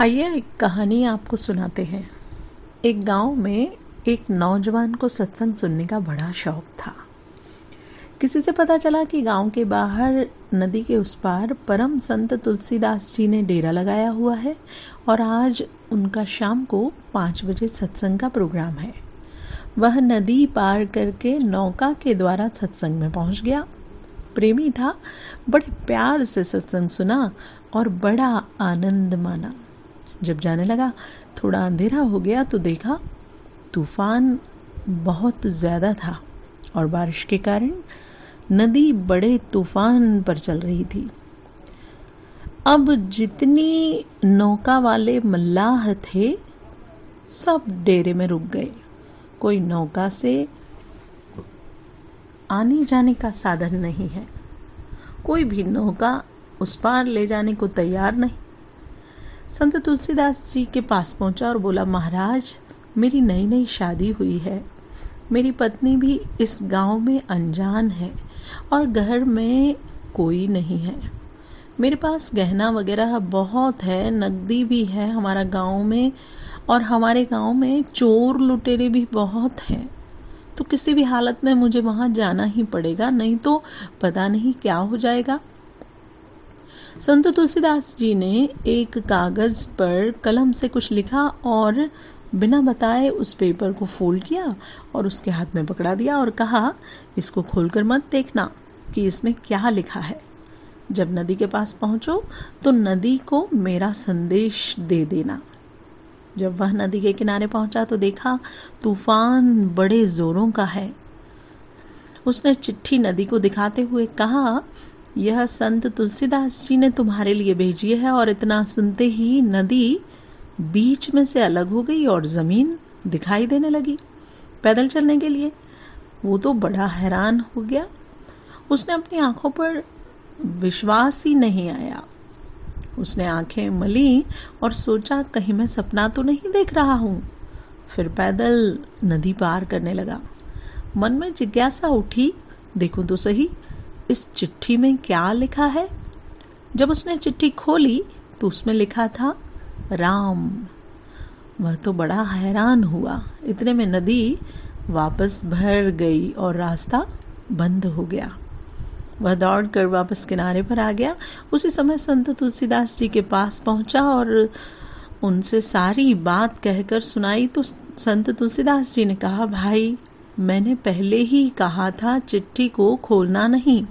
आइए, एक कहानी आपको सुनाते हैं। एक गाँव में एक नौजवान को सत्संग सुनने का बड़ा शौक था। किसी से पता चला कि गाँव के बाहर, नदी के उस पार, परम संत तुलसीदास जी ने डेरा लगाया हुआ है और आज उनका शाम को पाँच बजे सत्संग का प्रोग्राम है। वह नदी पार करके नौका के द्वारा सत्संग में पहुँच गया। प्रेमी था, बड़े प्यार से सत्संग सुना और बड़ा आनंद माना। जब जाने लगा, थोड़ा अंधेरा हो गया तो देखा तूफ़ान बहुत ज़्यादा था और बारिश के कारण नदी बड़े तूफ़ान पर चल रही थी। अब जितनी नौका वाले मल्लाह थे, सब डेरे में रुक गए। कोई नौका से आने जाने का साधन नहीं है। कोई भी नौका उस पार ले जाने को तैयार नहीं। संत तुलसीदास जी के पास पहुँचा और बोला, महाराज, मेरी नई नई शादी हुई है। मेरी पत्नी भी इस गाँव में अनजान है और घर में कोई नहीं है। मेरे पास गहना वगैरह बहुत है नकदी भी है हमारा गाँव में और हमारे गाँव में चोर लुटेरे भी बहुत हैं। तो किसी भी हालत में मुझे वहाँ जाना ही पड़ेगा, नहीं तो पता नहीं क्या हो जाएगा। संत तुलसीदास जी ने एक कागज़ पर कलम से कुछ लिखा और बिना बताए उस पेपर को फोल्ड किया और उसके हाथ में पकड़ा दिया और कहा, इसको खोलकर मत देखना कि इसमें क्या लिखा है। जब नदी के पास पहुंचो तो नदी को मेरा संदेश दे देना। जब वह नदी के किनारे पहुँचा तो देखा, तूफ़ान बड़े जोरों का है। उसने चिट्ठी नदी को दिखाते हुए कहा यह संत तुलसीदास जी ने तुम्हारे लिए भेजी है और इतना सुनते ही नदी बीच में से अलग हो गई और ज़मीन दिखाई देने लगी पैदल चलने के लिए। वो तो बड़ा हैरान हो गया। उसने अपनी आँखों पर विश्वास ही नहीं आया। उसने आँखें मली और सोचा, कहीं मैं सपना तो नहीं देख रहा हूँ? फिर पैदल नदी पार करने लगा। मन में जिज्ञासा उठी, देखूँ तो सही इस चिट्ठी में क्या लिखा है? जब उसने चिट्ठी खोली तो उसमें लिखा था, राम। वह तो बड़ा हैरान हुआ। इतने में नदी वापस भर गई और रास्ता बंद हो गया। वह दौड़कर वापस किनारे पर आ गया। उसी समय संत तुलसीदास जी के पास पहुँचा और उनसे सारी बात कहकर सुनाई। तो संत तुलसीदास जी ने कहा, भाई, मैंने पहले ही कहा था, चिट्ठी को खोलना नहीं।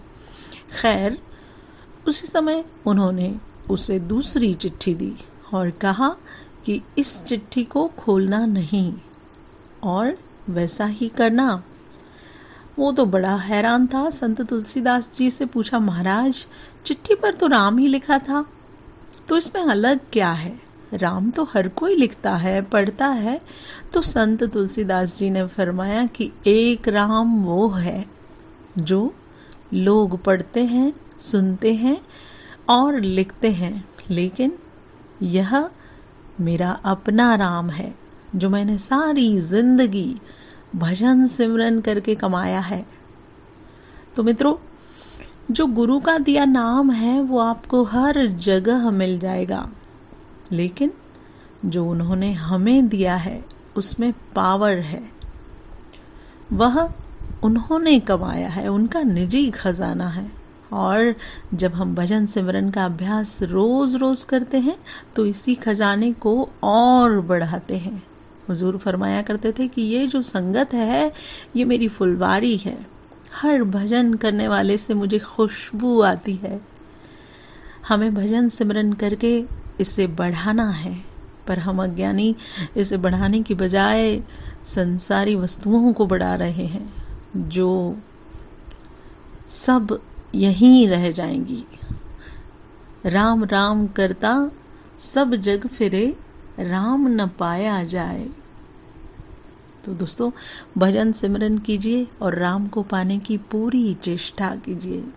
खैर, उसी समय उन्होंने उसे दूसरी चिट्ठी दी और कहा कि इस चिट्ठी को खोलना नहीं और वैसा ही करना। वो तो बड़ा हैरान था। संत तुलसीदास जी से पूछा, महाराज, चिट्ठी पर तो राम ही लिखा था। तो इसमें अलग क्या है? राम तो हर कोई लिखता है, पढ़ता है। तो संत तुलसीदास जी ने फरमाया कि एक राम वो है जो लोग पढ़ते हैं, सुनते हैं और लिखते हैं। लेकिन यह मेरा अपना राम है, जो मैंने सारी ज़िंदगी भजन सिमरन करके कमाया है। तो मित्रों, जो गुरु का दिया नाम है, वो आपको हर जगह मिल जाएगा। लेकिन जो उन्होंने हमें दिया है, उसमें पावर है। वह उन्होंने कमाया है, उनका निजी खजाना है। और जब हम भजन सिमरन का अभ्यास रोज रोज करते हैं तो इसी खजाने को और बढ़ाते हैं। हुजूर फरमाया करते थे कि ये जो संगत है, ये मेरी फुलवारी है। हर भजन करने वाले से मुझे खुशबू आती है। हमें भजन सिमरन करके इसे बढ़ाना है, पर हम अज्ञानी इसे बढ़ाने की बजाय संसारी वस्तुओं को बढ़ा रहे हैं। जो सब यहीं रह जाएँगी। राम राम करता सब जग फिरे, राम न पाया जाए। तो दोस्तों, भजन सिमरन कीजिए और राम को पाने की पूरी चेष्टा कीजिए।